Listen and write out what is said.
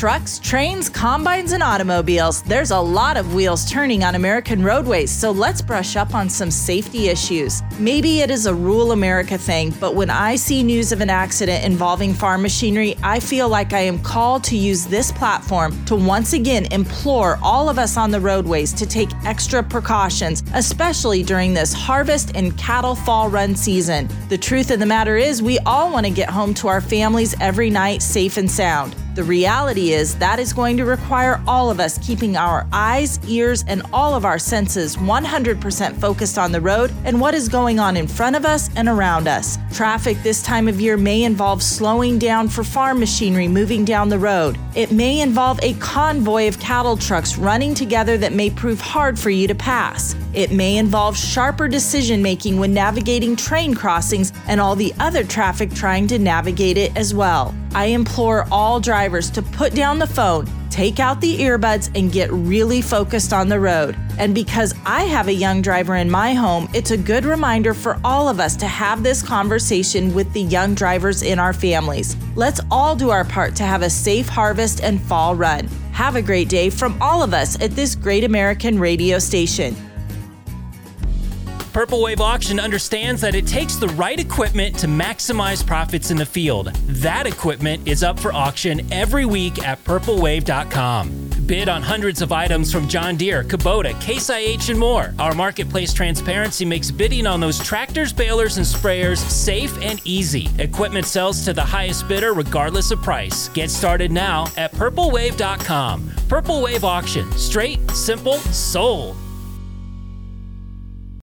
Trucks, trains, combines, and automobiles. There's a lot of wheels turning on American roadways, so let's brush up on some safety issues. Maybe it is a rural America thing, but when I see news of an accident involving farm machinery, I feel like I am called to use this platform to once again implore all of us on the roadways to take extra precautions, especially during this harvest and cattle fall run season. The truth of the matter is, we all want to get home to our families every night safe and sound. The reality is that is going to require all of us keeping our eyes, ears, and all of our senses 100% focused on the road and what is going on in front of us and around us. Traffic this time of year may involve slowing down for farm machinery moving down the road. It may involve a convoy of cattle trucks running together that may prove hard for you to pass. It may involve sharper decision making when navigating train crossings and all the other traffic trying to navigate it as well. I implore all drivers to put down the phone, take out the earbuds, and get really focused on the road. And because I have a young driver in my home, it's a good reminder for all of us to have this conversation with the young drivers in our families. Let's all do our part to have a safe harvest and fall run. Have a great day from all of us at this great American radio station. Purple Wave Auction understands that it takes the right equipment to maximize profits in the field. That equipment is up for auction every week at purplewave.com. Bid on hundreds of items from John Deere, Kubota, Case IH, and more. Our marketplace transparency makes bidding on those tractors, balers, and sprayers safe and easy. Equipment sells to the highest bidder regardless of price. Get started now at purplewave.com. Purple Wave Auction. Straight, simple, sold.